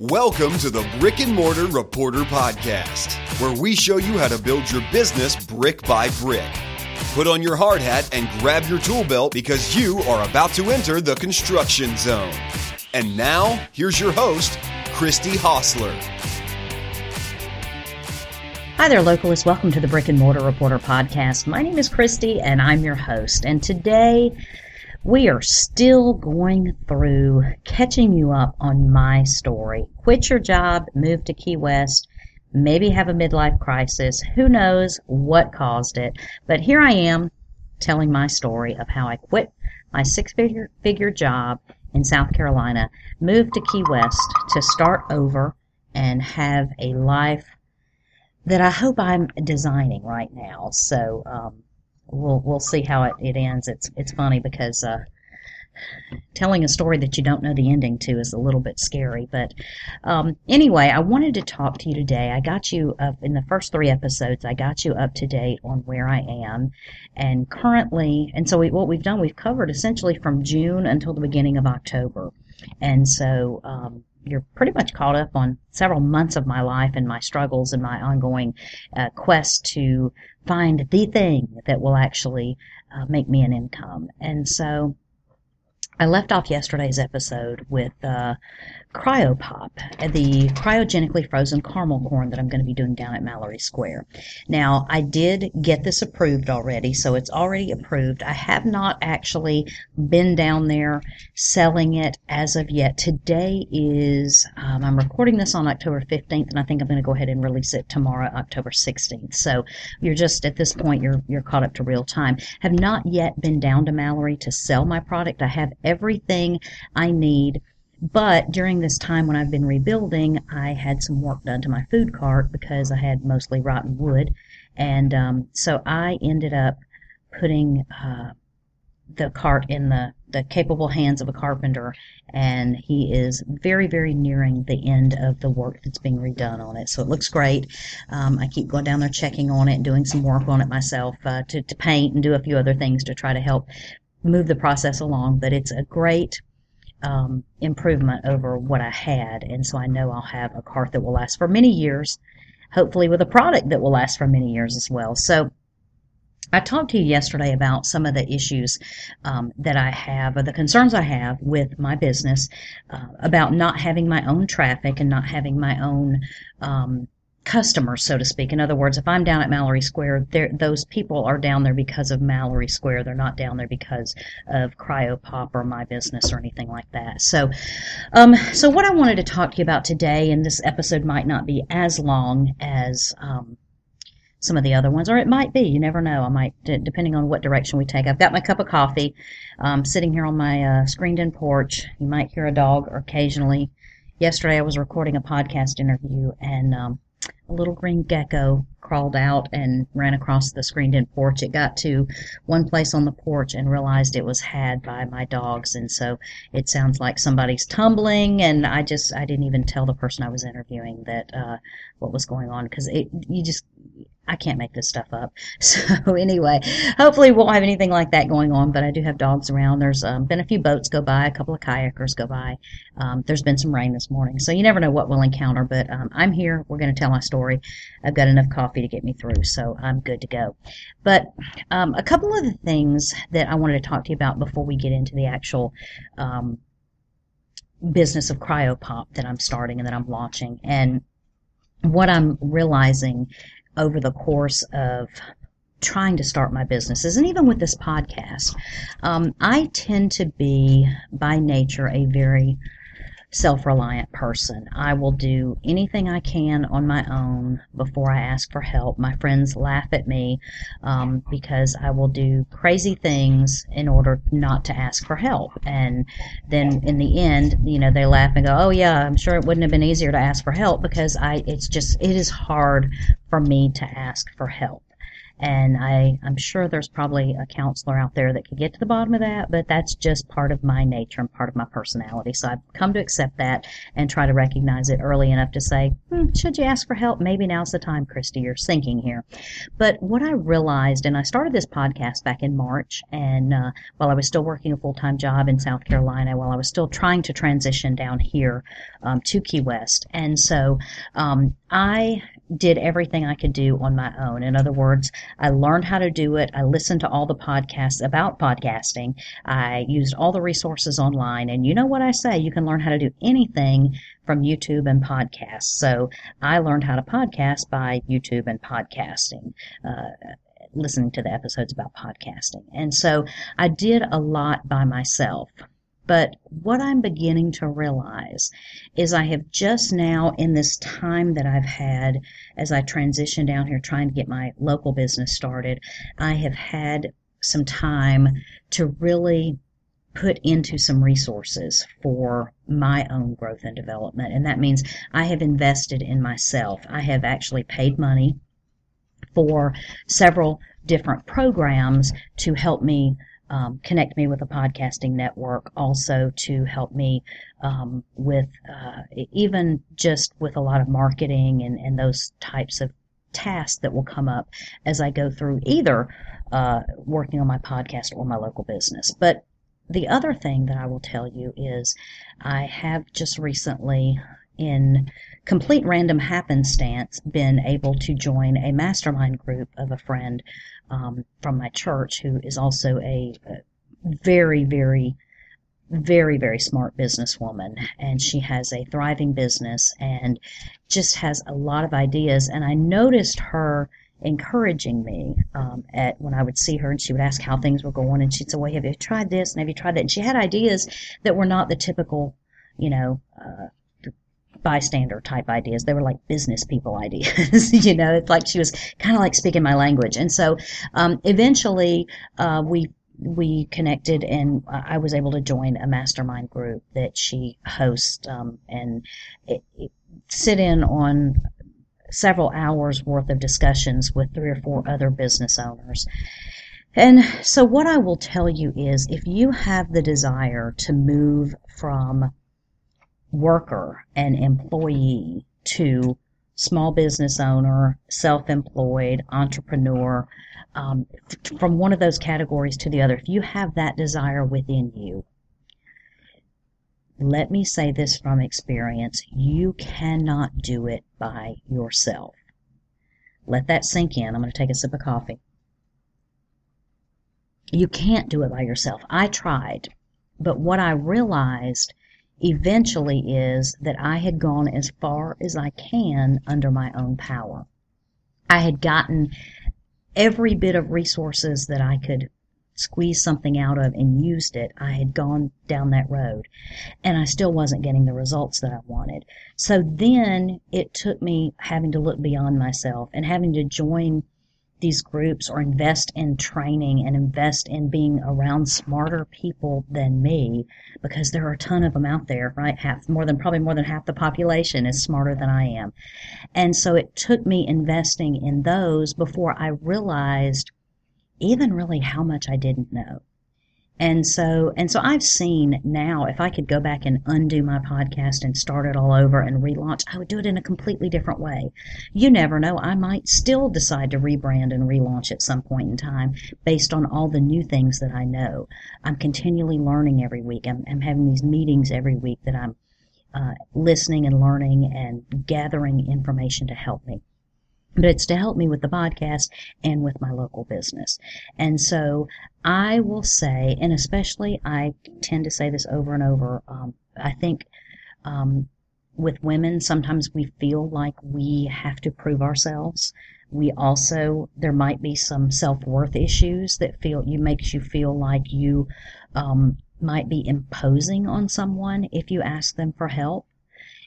Welcome to the Brick and Mortar Reporter Podcast, where we show you how to build your business brick by brick. Put on your hard hat and grab your tool belt because you are about to enter the construction zone. And now, here's your host, Christy Hostler. Hi there, localists. Welcome to the Brick and Mortar Reporter Podcast. My name is Christy, and I'm your host. And today, we are still going through catching you up on my story. Quit your job, move to Key West, maybe have a midlife crisis. Who knows what caused it? But here I am telling my story of how I quit my six figure, figure job in South Carolina, moved to Key West to start over and have a life that I hope I'm designing right now. So, um, we'll we'll see how it, it ends. It's it's funny because uh, telling a story that you don't know the ending to is a little bit scary. But um, anyway, I wanted to talk to you today. I got you up in the first three episodes. I got you up to date on where I am, and currently, and so we, what we've done, we've covered essentially from June until the beginning of October, and so. Um, you're pretty much caught up on several months of my life and my struggles and my ongoing uh, quest to find the thing that will actually uh, make me an income. And so I left off yesterday's episode with uh, Cryopop, the cryogenically frozen caramel corn that I'm going to be doing down at Mallory Square. Now, I did get this approved already, so it's already approved. I have not actually been down there selling it as of yet. Today is, um, I'm recording this on October 15th, and I think I'm going to go ahead and release it tomorrow, October 16th. So you're just, at this point, you're, you're caught up to real time. Have not yet been down to Mallory to sell my product. I have everything I need but during this time when I've been rebuilding, I had some work done to my food cart because I had mostly rotten wood. And um, so I ended up putting uh, the cart in the, the capable hands of a carpenter, and he is very, very nearing the end of the work that's being redone on it. So it looks great. Um, I keep going down there checking on it and doing some work on it myself uh, to, to paint and do a few other things to try to help move the process along. But it's a great um, improvement over what I had, and so I know I'll have a cart that will last for many years, hopefully with a product that will last for many years as well. So I talked to you yesterday about some of the issues um, that I have, or the concerns I have with my business, uh, about not having my own traffic and not having my own um, customers, so to speak. In other words, if I'm down at Mallory Square, those people are down there because of Mallory Square. They're not down there because of Cryopop or my business or anything like that. So, um, so what I wanted to talk to you about today, and this episode might not be as long as um, some of the other ones, or it might be. You never know. I might, depending on what direction we take. I've got my cup of coffee, um, sitting here on my uh, screened-in porch. You might hear a dog occasionally. Yesterday, I was recording a podcast interview, and um, a little green gecko crawled out and ran across the screened in porch. It got to one place on the porch and realized it was had by my dogs. And so it sounds like somebody's tumbling. And I just, I didn't even tell the person I was interviewing that, uh, what was going on because it, you just, I can't make this stuff up. So anyway, hopefully we won't have anything like that going on, but I do have dogs around. There's um, been a few boats go by, a couple of kayakers go by. Um, there's been some rain this morning, so you never know what we'll encounter, but um, I'm here. We're going to tell my story. I've got enough coffee to get me through, so I'm good to go. But um, a couple of the things that I wanted to talk to you about before we get into the actual um, business of cryopop that I'm starting and that I'm launching. And what I'm realizing over the course of trying to start my businesses and even with this podcast, um, I tend to be by nature a very self reliant person. I will do anything I can on my own before I ask for help. My friends laugh at me um, because I will do crazy things in order not to ask for help. And then in the end, you know, they laugh and go, "Oh yeah, I'm sure it wouldn't have been easier to ask for help because I it's just it is hard for me to ask for help." And I, I'm sure there's probably a counselor out there that could get to the bottom of that, but that's just part of my nature and part of my personality. So I've come to accept that and try to recognize it early enough to say, hmm, should you ask for help? Maybe now's the time, Christy. You're sinking here. But what I realized, and I started this podcast back in March, and uh, while I was still working a full time job in South Carolina, while I was still trying to transition down here um, to Key West. And so um, I did everything I could do on my own. In other words, I learned how to do it. I listened to all the podcasts about podcasting. I used all the resources online. And you know what I say? You can learn how to do anything from YouTube and podcasts. So I learned how to podcast by YouTube and podcasting. Uh, listening to the episodes about podcasting. And so I did a lot by myself. But what I'm beginning to realize is I have just now, in this time that I've had as I transition down here trying to get my local business started, I have had some time to really put into some resources for my own growth and development. And that means I have invested in myself. I have actually paid money for several different programs to help me um, connect me with a podcasting network, also to help me um, with uh, even just with a lot of marketing and, and those types of tasks that will come up as I go through either uh, working on my podcast or my local business. But the other thing that I will tell you is I have just recently in complete random happenstance been able to join a mastermind group of a friend um, from my church who is also a, very, very, very, very smart businesswoman. And she has a thriving business and just has a lot of ideas. And I noticed her encouraging me um, at when I would see her and she would ask how things were going and she'd say, "Well, have you tried this and have you tried that?" And she had ideas that were not the typical, you know, uh, bystander type ideas. They were like business people ideas. you know, it's like she was kind of like speaking my language. And so um, eventually uh, we we connected and I was able to join a mastermind group that she hosts um, and it, it sit in on several hours worth of discussions with three or four other business owners. And so what I will tell you is if you have the desire to move from worker and employee to small business owner, self employed, entrepreneur, um, from one of those categories to the other, if you have that desire within you, let me say this from experience you cannot do it by yourself. Let that sink in. I'm going to take a sip of coffee. You can't do it by yourself. I tried, but what I realized eventually is that I had gone as far as I can under my own power. I had gotten every bit of resources that I could squeeze something out of and used it. I had gone down that road and I still wasn't getting the results that I wanted. So then it took me having to look beyond myself and having to join these groups or invest in training and invest in being around smarter people than me because there are a ton of them out there, right? Half, more than probably more than half the population is smarter than I am. And so it took me investing in those before I realized even really how much I didn't know. And so, and so I've seen now, if I could go back and undo my podcast and start it all over and relaunch, I would do it in a completely different way. You never know. I might still decide to rebrand and relaunch at some point in time based on all the new things that I know. I'm continually learning every week. I'm, I'm having these meetings every week that I'm uh, listening and learning and gathering information to help me but it's to help me with the podcast and with my local business. And so I will say, and especially I tend to say this over and over, um, I think um, with women, sometimes we feel like we have to prove ourselves. We also, there might be some self worth issues that feel, you makes you feel like you um, might be imposing on someone if you ask them for help.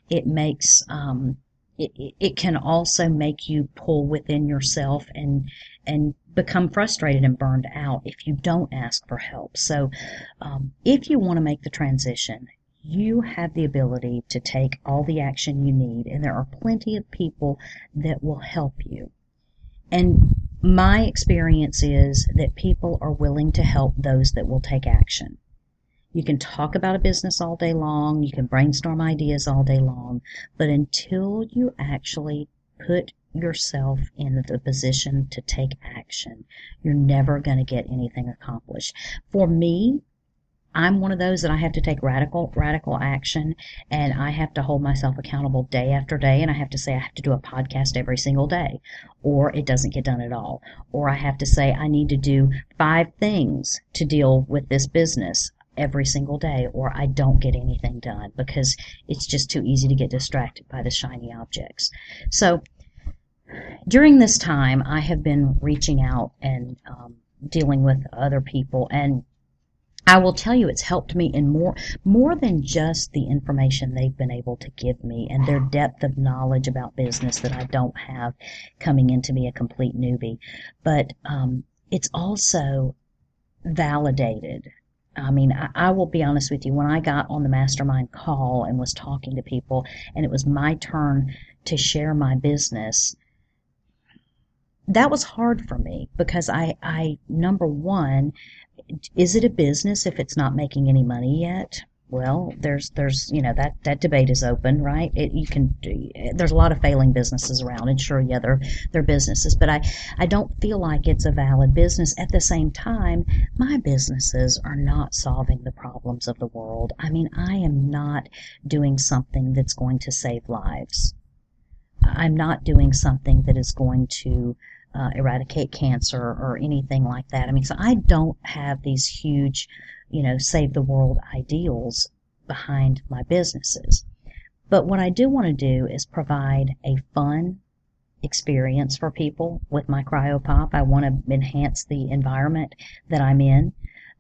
It makes, um, it, it can also make you pull within yourself and and become frustrated and burned out if you don't ask for help. So, um, if you want to make the transition, you have the ability to take all the action you need, and there are plenty of people that will help you. And my experience is that people are willing to help those that will take action. You can talk about a business all day long, you can brainstorm ideas all day long, but until you actually put yourself in the position to take action, you're never going to get anything accomplished. For me, I'm one of those that I have to take radical radical action and I have to hold myself accountable day after day and I have to say I have to do a podcast every single day or it doesn't get done at all. Or I have to say I need to do five things to deal with this business every single day or I don't get anything done because it's just too easy to get distracted by the shiny objects. So during this time I have been reaching out and um, dealing with other people and I will tell you it's helped me in more more than just the information they've been able to give me and their depth of knowledge about business that I don't have coming into me a complete newbie. But um, it's also validated. I mean, I, I will be honest with you. When I got on the mastermind call and was talking to people, and it was my turn to share my business, that was hard for me because I, I number one, is it a business if it's not making any money yet? Well, there's there's you know that that debate is open, right? It, you can there's a lot of failing businesses around, and sure, yeah, they're they're businesses, but I I don't feel like it's a valid business. At the same time, my businesses are not solving the problems of the world. I mean, I am not doing something that's going to save lives. I'm not doing something that is going to uh, eradicate cancer or anything like that. I mean, so I don't have these huge, you know, save the world ideals behind my businesses. But what I do want to do is provide a fun experience for people with my cryopop. I want to enhance the environment that I'm in.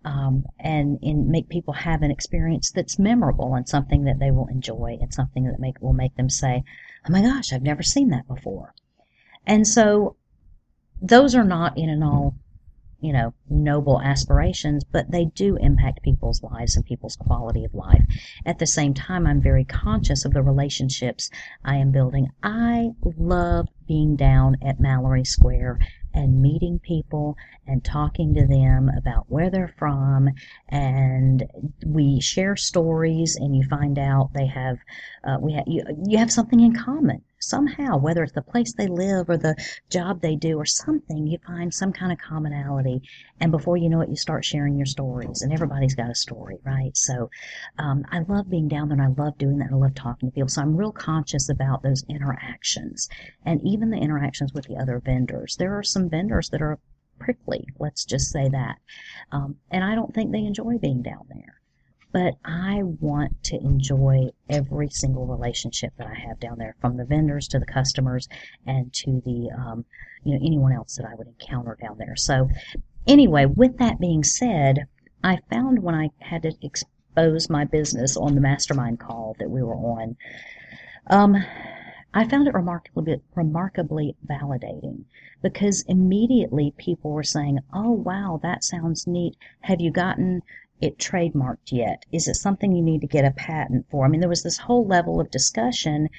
Um, and, and make people have an experience that's memorable and something that they will enjoy and something that make, will make them say, oh my gosh, I've never seen that before. And so those are not in and all, you know, noble aspirations, but they do impact people's lives and people's quality of life. At the same time, I'm very conscious of the relationships I am building. I love being down at Mallory Square and meeting people and talking to them about where they're from and we share stories and you find out they have uh, we have you, you have something in common somehow, whether it's the place they live or the job they do or something, you find some kind of commonality. And before you know it, you start sharing your stories. And everybody's got a story, right? So um, I love being down there and I love doing that. And I love talking to people. So I'm real conscious about those interactions and even the interactions with the other vendors. There are some vendors that are prickly, let's just say that. Um, and I don't think they enjoy being down there but I want to enjoy every single relationship that I have down there, from the vendors to the customers and to the um, you know anyone else that I would encounter down there. So anyway, with that being said, I found when I had to expose my business on the mastermind call that we were on, um, I found it remarkably remarkably validating because immediately people were saying, "Oh wow, that sounds neat. Have you gotten it trademarked yet? Is it something you need to get a patent for? I mean, there was this whole level of discussion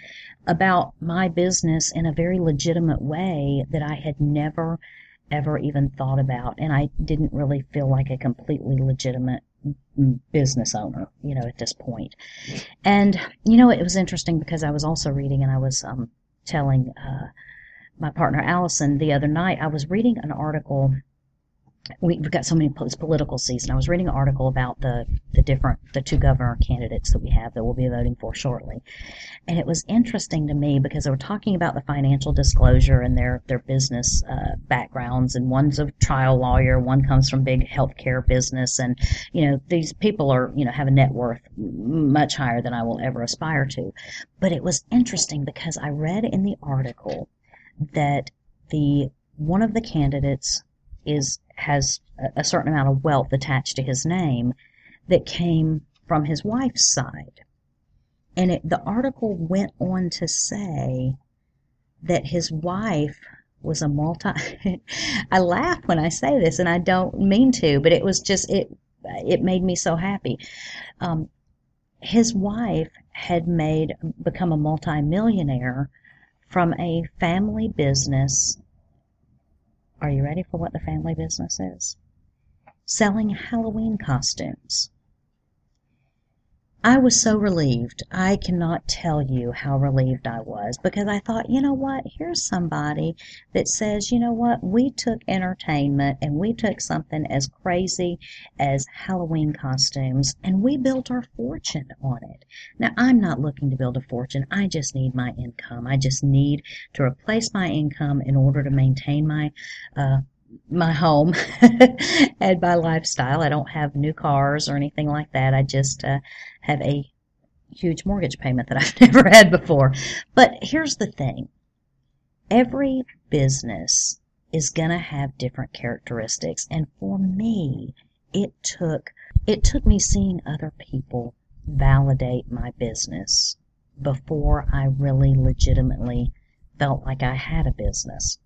about my business in a very legitimate way that I had never ever even thought about and I didn't really feel like a completely legitimate business owner, you know, at this point. And you know, it was interesting because I was also reading and I was um, telling uh, my partner Allison the other night I was reading an article we've got so many political season. I was reading an article about the the different the two governor candidates that we have that we'll be voting for shortly, and it was interesting to me because they were talking about the financial disclosure and their their business uh, backgrounds. And one's a trial lawyer, one comes from big healthcare business, and you know these people are you know have a net worth much higher than I will ever aspire to. But it was interesting because I read in the article that the one of the candidates is has a certain amount of wealth attached to his name that came from his wife's side. And it, the article went on to say that his wife was a multi. I laugh when I say this, and I don't mean to, but it was just it. It made me so happy. Um, his wife had made become a multimillionaire from a family business Are you ready for what the family business is? Selling Halloween costumes. I was so relieved. I cannot tell you how relieved I was because I thought, you know what? Here's somebody that says, you know what? We took entertainment and we took something as crazy as Halloween costumes and we built our fortune on it. Now, I'm not looking to build a fortune. I just need my income. I just need to replace my income in order to maintain my, uh, my home and my lifestyle. I don't have new cars or anything like that. I just uh, have a huge mortgage payment that I've never had before. But here's the thing every business is going to have different characteristics. And for me, it took it took me seeing other people validate my business before I really legitimately felt like I had a business.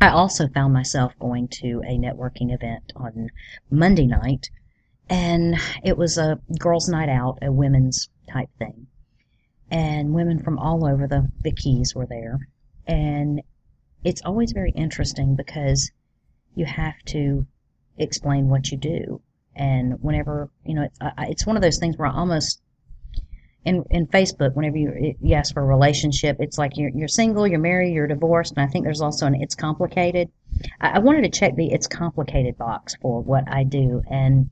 I also found myself going to a networking event on Monday night, and it was a girls' night out, a women's type thing. And women from all over the, the Keys were there. And it's always very interesting because you have to explain what you do. And whenever, you know, it's, it's one of those things where I almost in in Facebook, whenever you you ask for a relationship, it's like you're you're single, you're married, you're divorced, and I think there's also an it's complicated. I, I wanted to check the it's complicated box for what I do, and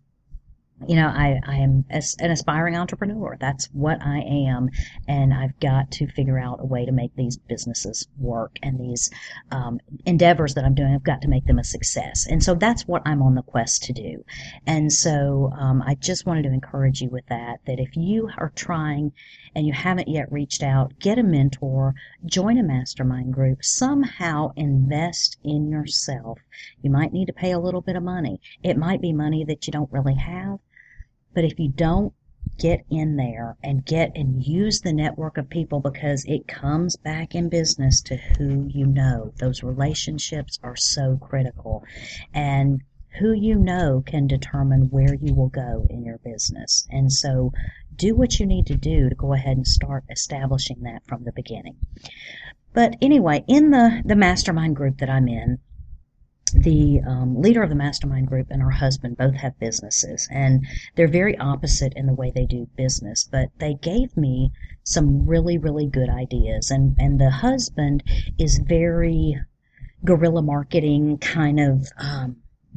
you know, I, I am an aspiring entrepreneur. That's what I am. And I've got to figure out a way to make these businesses work and these um, endeavors that I'm doing, I've got to make them a success. And so that's what I'm on the quest to do. And so um, I just wanted to encourage you with that, that if you are trying and you haven't yet reached out, get a mentor, join a mastermind group, somehow invest in yourself. You might need to pay a little bit of money. It might be money that you don't really have but if you don't get in there and get and use the network of people because it comes back in business to who you know. Those relationships are so critical. And who you know can determine where you will go in your business. And so do what you need to do to go ahead and start establishing that from the beginning. But anyway, in the, the mastermind group that I'm in, the um, leader of the mastermind group and her husband both have businesses, and they're very opposite in the way they do business. But they gave me some really, really good ideas, and and the husband is very guerrilla marketing kind of. Um,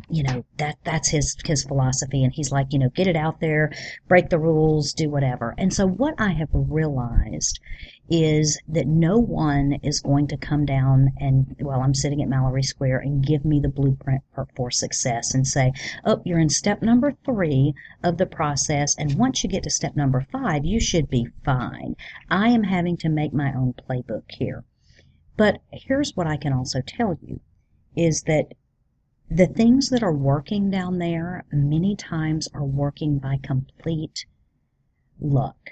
you know that that's his his philosophy and he's like you know get it out there break the rules do whatever and so what i have realized is that no one is going to come down and while I'm sitting at Mallory Square and give me the blueprint for, for success and say, oh, you're in step number three of the process, and once you get to step number five, you should be fine. I am having to make my own playbook here. But here's what I can also tell you is that the things that are working down there many times are working by complete luck.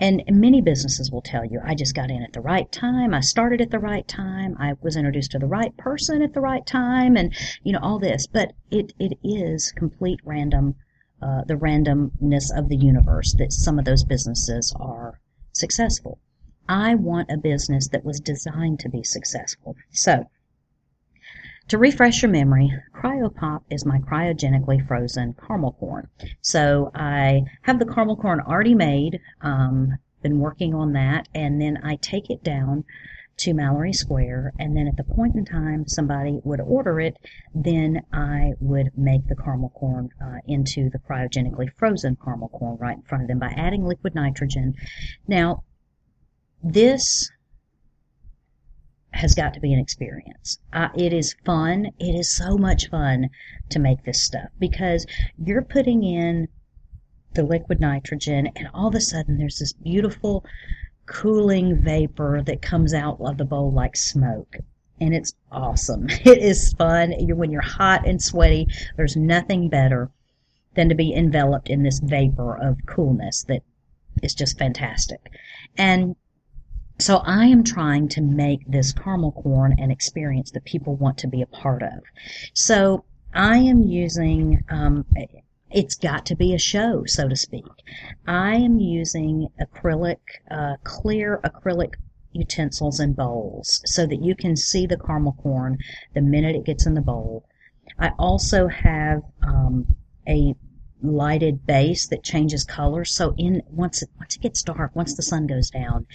And many businesses will tell you, I just got in at the right time. I started at the right time. I was introduced to the right person at the right time and, you know, all this. But it, it is complete random, uh, the randomness of the universe that some of those businesses are successful. I want a business that was designed to be successful. So, to refresh your memory, Cryopop is my cryogenically frozen caramel corn. So I have the caramel corn already made, um, been working on that, and then I take it down to Mallory Square, and then at the point in time somebody would order it, then I would make the caramel corn uh, into the cryogenically frozen caramel corn right in front of them by adding liquid nitrogen. Now, this has got to be an experience. It is fun. It is so much fun to make this stuff because you're putting in the liquid nitrogen and all of a sudden there's this beautiful cooling vapor that comes out of the bowl like smoke. And it's awesome. It is fun. When you're hot and sweaty, there's nothing better than to be enveloped in this vapor of coolness that is just fantastic. And so I am trying to make this caramel corn an experience that people want to be a part of. So I am using, um, it's got to be a show, so to speak. I am using acrylic, uh, clear acrylic utensils and bowls so that you can see the caramel corn the minute it gets in the bowl. I also have um, a lighted base that changes colors. So in once it, once it gets dark, once the sun goes down,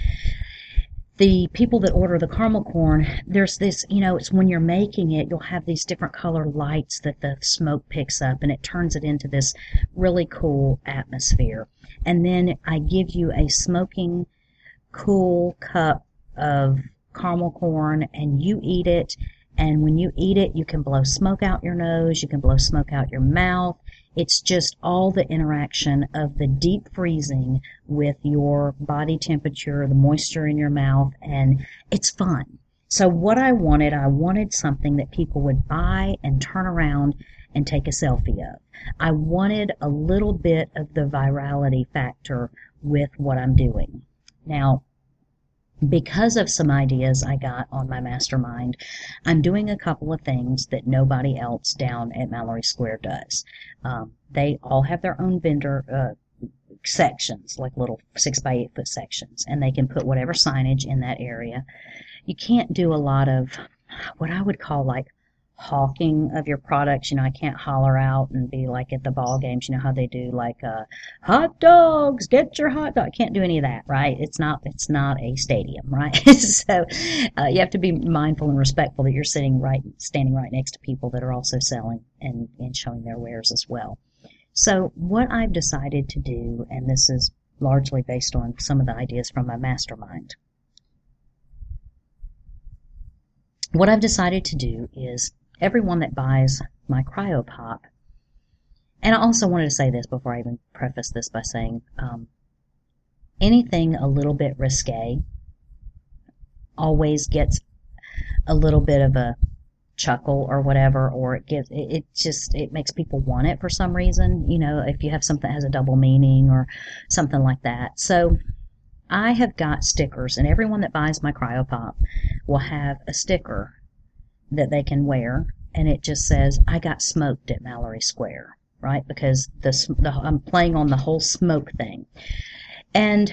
the people that order the caramel corn, there's this, you know, it's when you're making it, you'll have these different color lights that the smoke picks up and it turns it into this really cool atmosphere. And then I give you a smoking cool cup of caramel corn and you eat it. And when you eat it, you can blow smoke out your nose, you can blow smoke out your mouth. It's just all the interaction of the deep freezing with your body temperature, the moisture in your mouth, and it's fun. So what I wanted, I wanted something that people would buy and turn around and take a selfie of. I wanted a little bit of the virality factor with what I'm doing. Now, because of some ideas I got on my mastermind, I'm doing a couple of things that nobody else down at Mallory Square does. Um, they all have their own vendor uh, sections, like little six by eight foot sections, and they can put whatever signage in that area. You can't do a lot of what I would call like hawking of your products. You know, I can't holler out and be like at the ball games. You know how they do like uh, hot dogs, get your hot dog. I can't do any of that, right? It's not it's not a stadium, right? so uh, you have to be mindful and respectful that you're sitting right, standing right next to people that are also selling and and showing their wares as well. So what I've decided to do, and this is largely based on some of the ideas from my mastermind. What I've decided to do is everyone that buys my CryoPop, and I also wanted to say this before I even preface this by saying um, anything a little bit risque always gets a little bit of a chuckle or whatever or it gives it, it just it makes people want it for some reason you know if you have something that has a double meaning or something like that. So I have got stickers, and everyone that buys my CryoPop will have a sticker that they can wear, and it just says, I got smoked at Mallory Square, right? Because the, the I'm playing on the whole smoke thing. And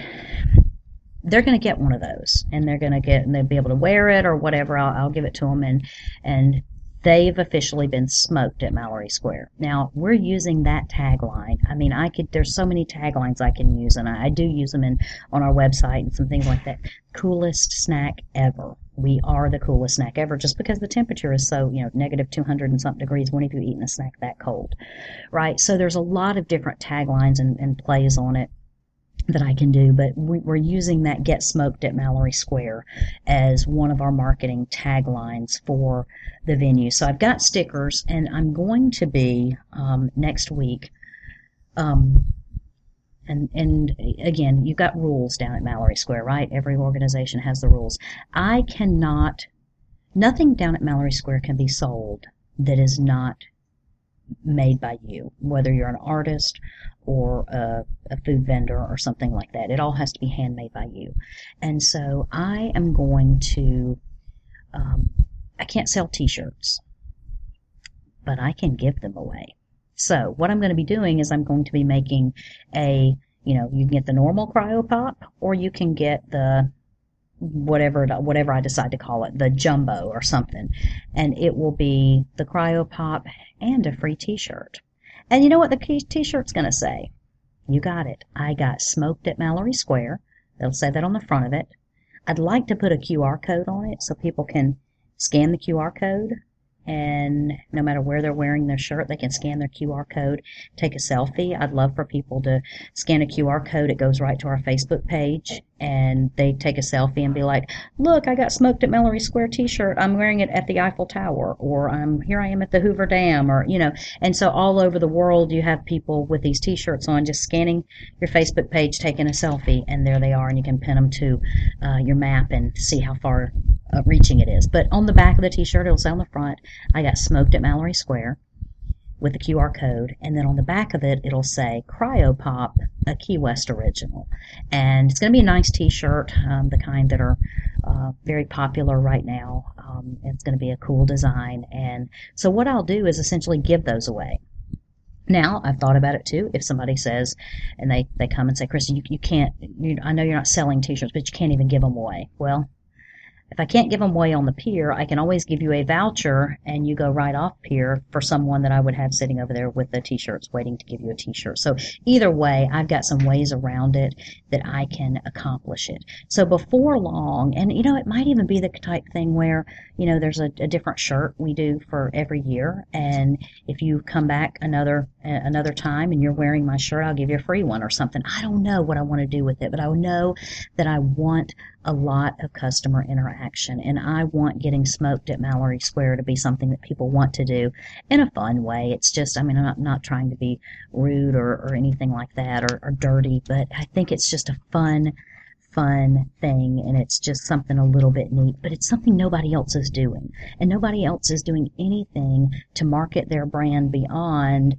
they're going to get one of those and they're going to get and they'll be able to wear it or whatever I'll, I'll give it to them and and they've officially been smoked at Mallory Square. Now we're using that tagline. I mean, I could. There's so many taglines I can use, and I, I do use them in on our website and some things like that. Coolest snack ever. We are the coolest snack ever, just because the temperature is so you know negative 200 and something degrees. When have you eaten a snack that cold, right? So there's a lot of different taglines and, and plays on it that I can do, but we, are using that Get Smoked at Mallory Square as one of our marketing taglines for the venue. So I've got stickers, and I'm going to be um, next week. Um, and and again, you've got rules down at Mallory Square, right? Every organization has the rules. I cannot. Nothing down at Mallory Square can be sold that is not made by you, whether you're an artist or a, a, food vendor or something like that. It all has to be handmade by you. And so I am going to, um, I can't sell t shirts, but I can give them away. So what I'm going to be doing is I'm going to be making a, you know, you can get the normal CryoPop or you can get the whatever whatever I decide to call it, the jumbo or something, and it will be the CryoPop and a free T-shirt. And you know what the T-shirt's going to say? You got it. I got smoked at Mallory Square. They'll say that on the front of it. I'd like to put a QR code on it so people can scan the QR code and no matter where they're wearing their shirt, they can scan their QR code, take a selfie. I'd love for people to scan a QR code. It goes right to our Facebook page, and they take a selfie and be like, "Look, I got smoked at Mallory Square T-shirt. I'm wearing it at the Eiffel Tower, or I'm here. I am at the Hoover Dam, or you know." And so all over the world, you have people with these T-shirts on, just scanning your Facebook page, taking a selfie, and there they are, and you can pin them to uh, your map and see how far uh, reaching it is. But on the back of the T-shirt, it'll say on the front, "I got smoked at Mallory Square." With the QR code, and then on the back of it, it'll say Cryopop, a Key West original. And it's going to be a nice t shirt, um, the kind that are uh, very popular right now. Um, it's going to be a cool design. And so, what I'll do is essentially give those away. Now I've thought about it too. If somebody says, and they, they come and say, Christy, you, you can't, you, I know you're not selling t-shirts, but you can't even give them away. Well, if I can't give them away on the pier, I can always give you a voucher and you go right off pier for someone that I would have sitting over there with the t-shirts waiting to give you a t-shirt. So either way, I've got some ways around it that I can accomplish it. So before long, and you know, it might even be the type thing where, you know, there's a, a different shirt we do for every year. And if you come back another, another time and you're wearing my shirt, I'll give you a free one or something. I don't know what I want to do with it, but I know that I want a lot of customer interaction. And I want getting smoked at Mallory Square to be something that people want to do in a fun way. It's just, I mean, I'm not, not trying to be rude or, or anything like that or, or dirty, but I think it's just a fun, fun thing and it's just something a little bit neat, but it's something nobody else is doing. And nobody else is doing anything to market their brand beyond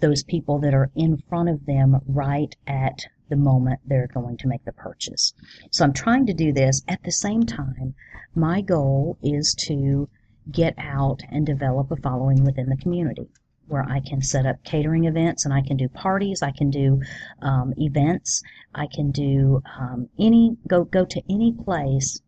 those people that are in front of them right at the moment they're going to make the purchase. So I'm trying to do this at the same time. My goal is to get out and develop a following within the community where I can set up catering events and I can do parties, I can do um, events, I can do um, any go go to any place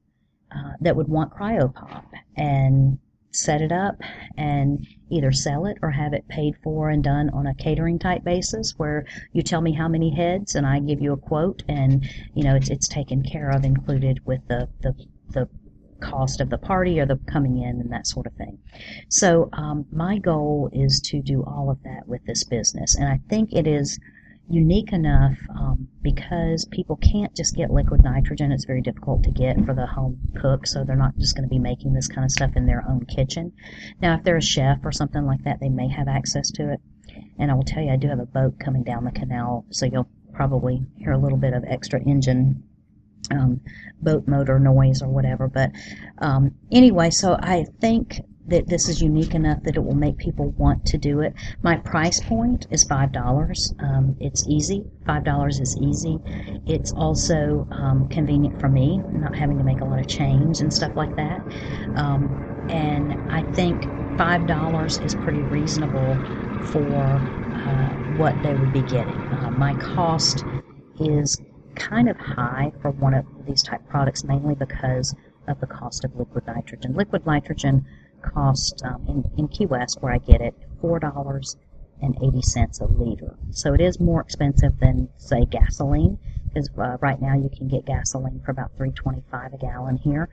uh, that would want cryopop and set it up and either sell it or have it paid for and done on a catering type basis where you tell me how many heads and I give you a quote and you know it's it's taken care of included with the the, the cost of the party or the coming in and that sort of thing. So um, my goal is to do all of that with this business and I think it is unique enough um, because people can't just get liquid nitrogen. It's very difficult to get for the home cook, so they're not just going to be making this kind of stuff in their own kitchen. Now, if they're a chef or something like that, they may have access to it. And I will tell you, I do have a boat coming down the canal, so you'll probably hear a little bit of extra engine um, boat motor noise or whatever. But um, anyway, so I think that this is unique enough that it will make people want to do it. My price point is five dollars. Um, it's easy. Five dollars is easy. It's also um, convenient for me, not having to make a lot of change and stuff like that. Um, and I think five dollars is pretty reasonable for uh, what they would be getting. Uh, my cost is kind of high for one of these type products, mainly because of the cost of liquid nitrogen. Liquid nitrogen cost um, in, in Key West, where I get it, four dollars and eighty cents a liter. So it is more expensive than say gasoline, because uh, right now you can get gasoline for about three twenty-five a gallon here,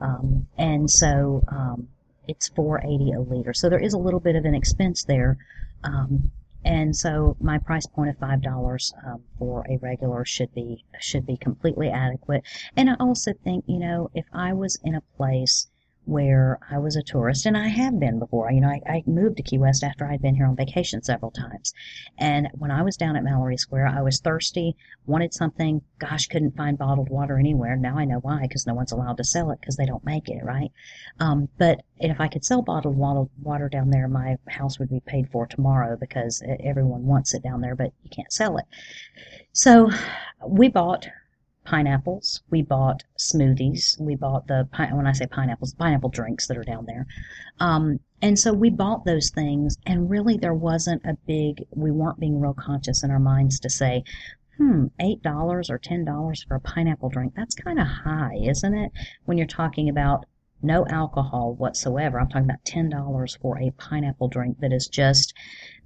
um, and so um, it's four eighty a liter. So there is a little bit of an expense there. Um, and so my price point of five dollars um, for a regular should be should be completely adequate. And I also think you know if I was in a place where I was a tourist, and I have been before. You know, I, I moved to Key West after I'd been here on vacation several times. And when I was down at Mallory Square, I was thirsty, wanted something, gosh, couldn't find bottled water anywhere. Now I know why, because no one's allowed to sell it because they don't make it, right? Um, but if I could sell bottled water down there, my house would be paid for tomorrow because everyone wants it down there, but you can't sell it. So we bought pineapples. We bought smoothies. We bought the when I say pineapples, pineapple drinks that are down there. Um, and so we bought those things, and really there wasn't a big. We weren't being real conscious in our minds to say, hmm, eight dollars or ten dollars for a pineapple drink. That's kind of high, isn't it? When you're talking about no alcohol whatsoever. I'm talking about ten dollars for a pineapple drink that is just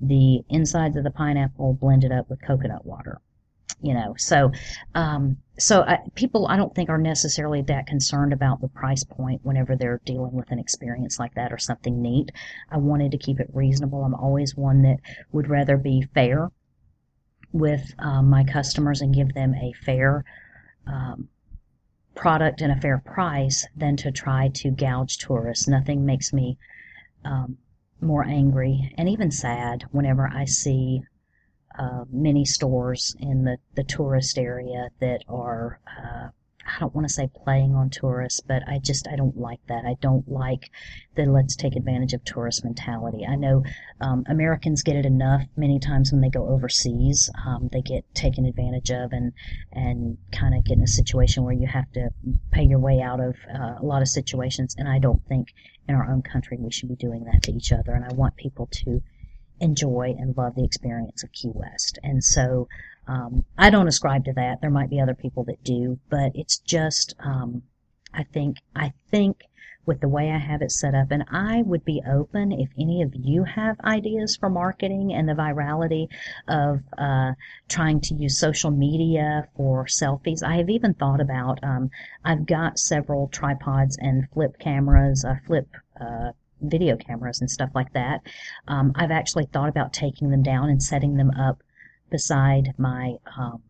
the insides of the pineapple blended up with coconut water you know so um, so I, people i don't think are necessarily that concerned about the price point whenever they're dealing with an experience like that or something neat. I wanted to keep it reasonable. I'm always one that would rather be fair with um, my customers and give them a fair um, product and a fair price than to try to gouge tourists. Nothing makes me um, more angry and even sad whenever i see uh, many stores in the, the tourist area that are uh, I don't want to say playing on tourists, but I just I don't like that. I don't like the let's take advantage of tourist mentality. I know um, Americans get it enough many times when they go overseas. Um, they get taken advantage of and and kind of get in a situation where you have to pay your way out of uh, a lot of situations. And I don't think in our own country we should be doing that to each other. And I want people to enjoy and love the experience of Key West. And so um, I don't ascribe to that. There might be other people that do, but it's just um, I think I think with the way I have it set up. And I would be open if any of you have ideas for marketing and the virality of uh, trying to use social media for selfies. I have even thought about, um, I've got several tripods and flip cameras, uh, flip uh, video cameras and stuff like that. Um, I've actually thought about taking them down and setting them up beside my um,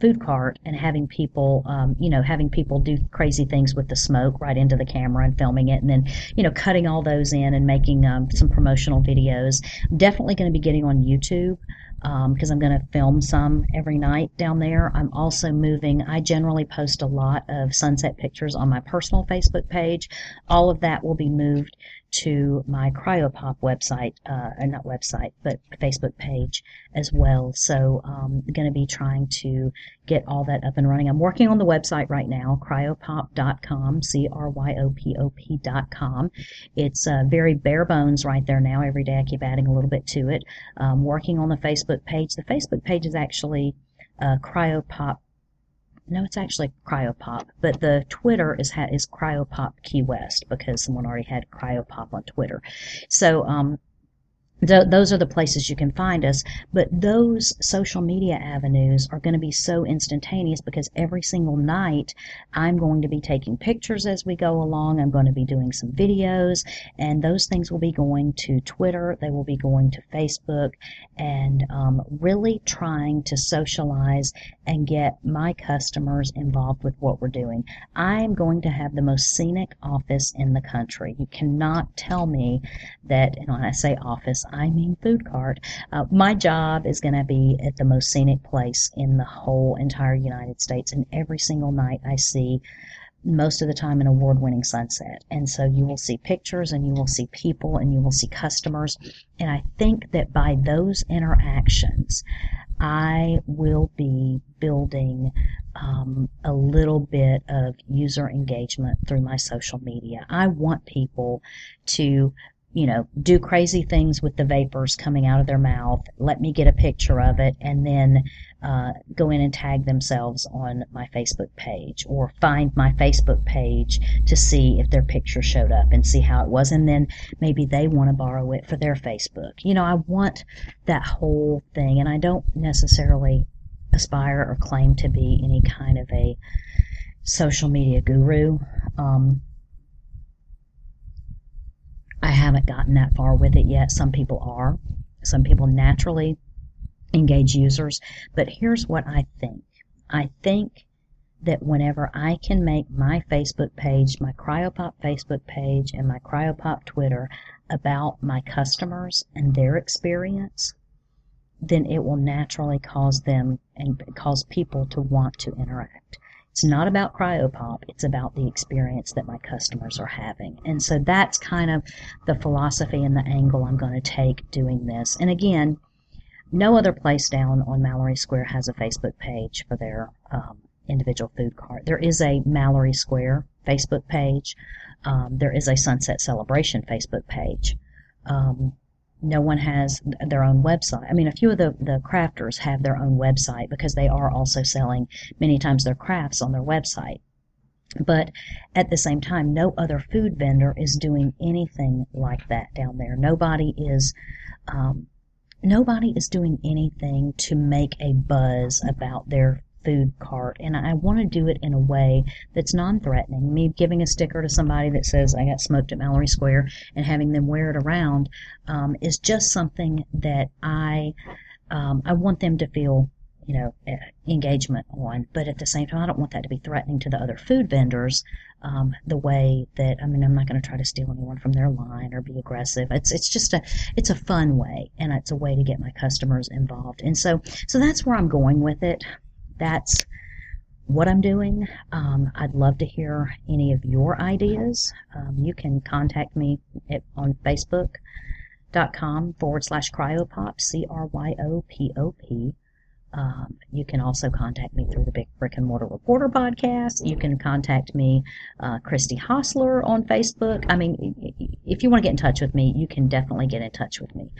food cart and having people, um, you know, having people do crazy things with the smoke right into the camera and filming it, and then, you know, cutting all those in and making um, some promotional videos. I'm definitely going to be getting on YouTube because um, I'm going to film some every night down there. I'm also moving. I generally post a lot of sunset pictures on my personal Facebook page. All of that will be moved to my Cryopop website, uh, not website, but Facebook page as well. So I'm um, going to be trying to get all that up and running. I'm working on the website right now, cryopop.com, C-R-Y-O-P-O-P.com. It's uh, very bare bones right there now. Every day I keep adding a little bit to it. Um, working on the Facebook page. The Facebook page is actually uh, Cryopop no, it's actually Cryopop, but the Twitter is is Cryopop Key West because someone already had Cryopop on Twitter. So um, Th- those are the places you can find us. But those social media avenues are going to be so instantaneous because every single night I'm going to be taking pictures as we go along. I'm going to be doing some videos, and those things will be going to Twitter. They will be going to Facebook, and um, really trying to socialize and get my customers involved with what we're doing. I'm going to have the most scenic office in the country. You cannot tell me that, and when I say office, I mean food cart. Uh, my job is going to be at the most scenic place in the whole entire United States, and every single night I see most of the time an award winning sunset. And so you will see pictures and you will see people and you will see customers. And I think that by those interactions, I will be building um, a little bit of user engagement through my social media. I want people to you know, do crazy things with the vapors coming out of their mouth. Let me get a picture of it and then uh, go in and tag themselves on my Facebook page or find my Facebook page to see if their picture showed up and see how it was. And then maybe they want to borrow it for their Facebook. You know, I want that whole thing and I don't necessarily aspire or claim to be any kind of a social media guru. Um, I haven't gotten that far with it yet. Some people are. Some people naturally engage users. But here's what I think I think that whenever I can make my Facebook page, my Cryopop Facebook page, and my Cryopop Twitter about my customers and their experience, then it will naturally cause them and cause people to want to interact. It's not about cryopop, it's about the experience that my customers are having. And so that's kind of the philosophy and the angle I'm going to take doing this. And again, no other place down on Mallory Square has a Facebook page for their um, individual food cart. There is a Mallory Square Facebook page. Um, there is a Sunset Celebration Facebook page. Um, no one has their own website. I mean, a few of the, the crafters have their own website because they are also selling many times their crafts on their website. But at the same time, no other food vendor is doing anything like that down there. Nobody is, um, nobody is doing anything to make a buzz about their food cart and I want to do it in a way that's non-threatening. Me giving a sticker to somebody that says I got smoked at Mallory Square and having them wear it around um, is just something that I um, I want them to feel you know engagement on, but at the same time I don't want that to be threatening to the other food vendors. Um, the way that I mean I'm not going to try to steal anyone from their line or be aggressive. It's it's just a it's a fun way and it's a way to get my customers involved. And so so that's where I'm going with it that's what I'm doing. Um, I'd love to hear any of your ideas. Um, you can contact me at, on Facebook.com forward slash cryopop, C R Y O P O P. Um, you can also contact me through the Big Brick and Mortar Reporter podcast. You can contact me, uh, Christy Hostler, on Facebook. I mean, if you want to get in touch with me, you can definitely get in touch with me.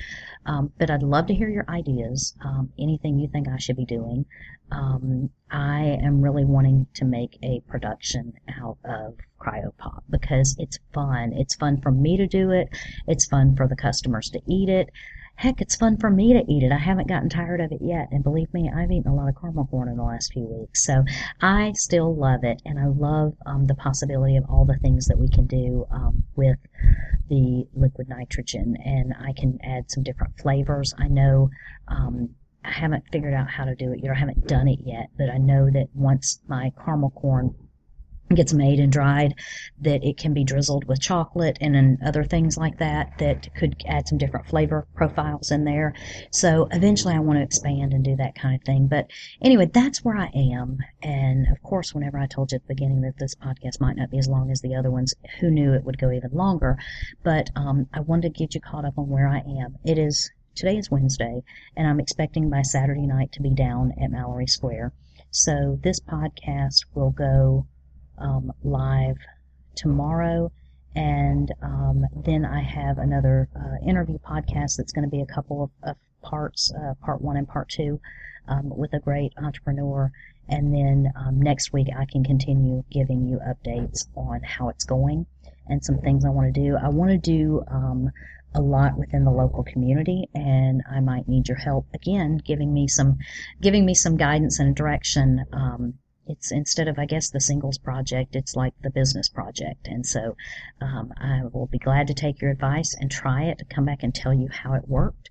Um, but I'd love to hear your ideas, um, anything you think I should be doing. Um, I am really wanting to make a production out of cryopop because it's fun. It's fun for me to do it. It's fun for the customers to eat it. Heck, it's fun for me to eat it. I haven't gotten tired of it yet. And believe me, I've eaten a lot of caramel corn in the last few weeks. So I still love it. And I love um, the possibility of all the things that we can do um, with the liquid nitrogen. And I can add some different flavors. I know um, I haven't figured out how to do it yet. I haven't done it yet. But I know that once my caramel corn gets made and dried, that it can be drizzled with chocolate and then other things like that that could add some different flavor profiles in there. So eventually I want to expand and do that kind of thing. But anyway, that's where I am. And of course, whenever I told you at the beginning that this podcast might not be as long as the other ones, who knew it would go even longer? But um, I wanted to get you caught up on where I am. It is today is Wednesday, and I'm expecting by Saturday night to be down at Mallory Square. So this podcast will go um, live tomorrow. And um, then I have another uh, interview podcast that's going to be a couple of, of parts, uh, part one and part two, um, with a great entrepreneur. And then um, next week I can continue giving you updates on how it's going and some things I want to do. I want to do um, a lot within the local community and I might need your help again giving me some giving me some guidance and direction um, it's instead of I guess the singles project, it's like the business project. And so um, I will be glad to take your advice and try it, to come back and tell you how it worked.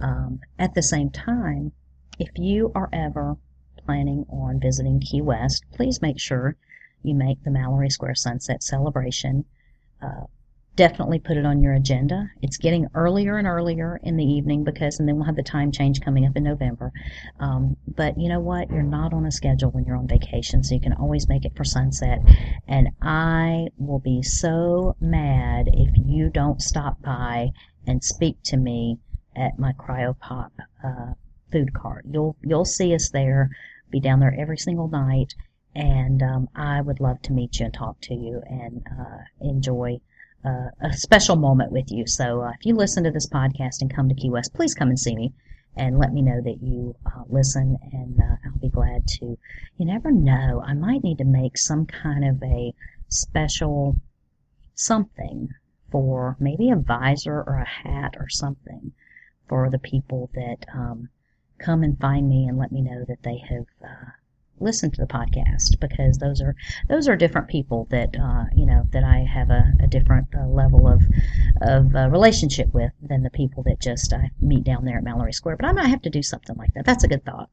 Um, at the same time, if you are ever planning on visiting Key West, please make sure you make the Mallory Square Sunset Celebration uh, definitely put it on your agenda. It's getting earlier and earlier in the evening because, and then we'll have the time change coming up in November. Um, but you know what? You're not on a schedule when you're on vacation, so you can always make it for sunset. And I will be so mad if you don't stop by and speak to me at my cryopop uh, food cart. You'll you'll see us there. Be down there every single night, and um, I would love to meet you and talk to you and uh, enjoy a special moment with you. So uh, if you listen to this podcast and come to Key West, please come and see me and let me know that you uh, listen, and uh, I'll be glad to. You never know, I might need to make some kind of a special something for maybe a visor or a hat or something for the people that um, come and find me and let me know that they have uh, listen to the podcast because those are those are different people that uh, you know that I have a, a different uh, level of of uh, relationship with than the people that just I meet down there at Mallory Square. But I might have to do something like that. That's a good thought.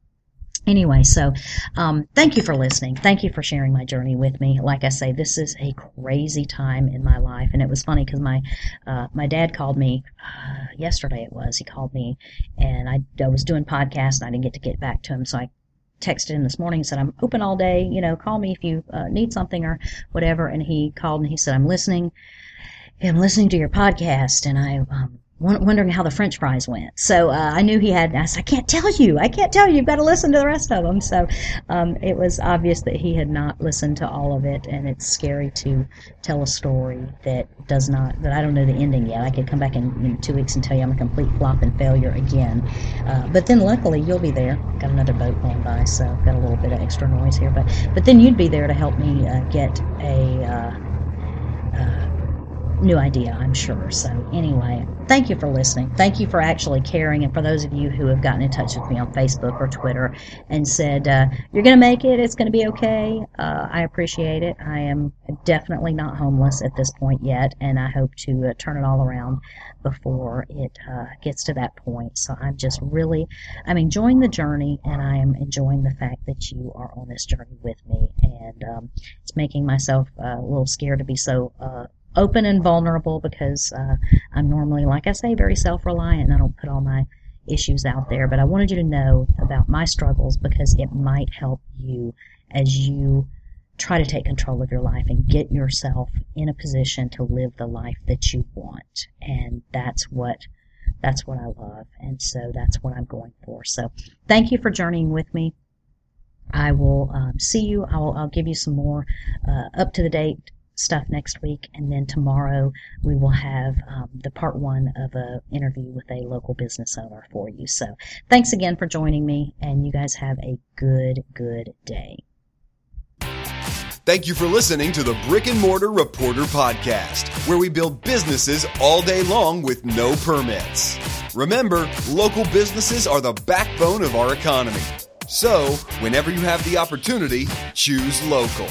Anyway, so um, thank you for listening. Thank you for sharing my journey with me. Like I say, this is a crazy time in my life, and it was funny because my uh, my dad called me uh, yesterday. It was he called me, and I, I was doing podcast, and I didn't get to get back to him, so I texted him this morning and said, I'm open all day. You know, call me if you uh, need something or whatever. And he called and he said, I'm listening. I'm listening to your podcast. And I um, wondering how the French fries went. So uh, I knew he had. I said, I can't tell you. I can't tell you. You've got to listen to the rest of them. So um, it was obvious that he had not listened to all of it, and it's scary to tell a story that does not. That I don't know the ending yet. I could come back in, two weeks and tell you I'm a complete flop and failure again. Uh, but then luckily you'll be there. Got another boat going by, so I've got a little bit of extra noise here. But but then you'd be there to help me uh, get a. New idea, I'm sure. So, anyway, thank you for listening. Thank you for actually caring. And for those of you who have gotten in touch with me on Facebook or Twitter and said, uh, You're going to make it, it's going to be okay, uh, I appreciate it. I am definitely not homeless at this point yet, and I hope to uh, turn it all around before it uh, gets to that point. So, I'm just really, I'm enjoying the journey, and I am enjoying the fact that you are on this journey with me. And um, it's making myself uh, a little scared to be so uh, open and vulnerable because uh, I'm normally, like I say, very self reliant. I don't put all my issues out there. But I wanted you to know about my struggles because it might help you as you try to take control of your life and get yourself in a position to live the life that you want. And that's what That's what I love. And so that's what I'm going for. So thank you for journeying with me. I will um, see you. I'll, I'll, give you some more uh, up to the date stuff next week, and then tomorrow we will have um, the part one of a interview with a local business owner for you. So thanks again for joining me, and you guys have a good, good day. Thank you for listening to the Brick and Mortar Reporter Podcast, where we build businesses all day long with no permits. Remember, local businesses are the backbone of our economy. So, whenever you have the opportunity, choose local.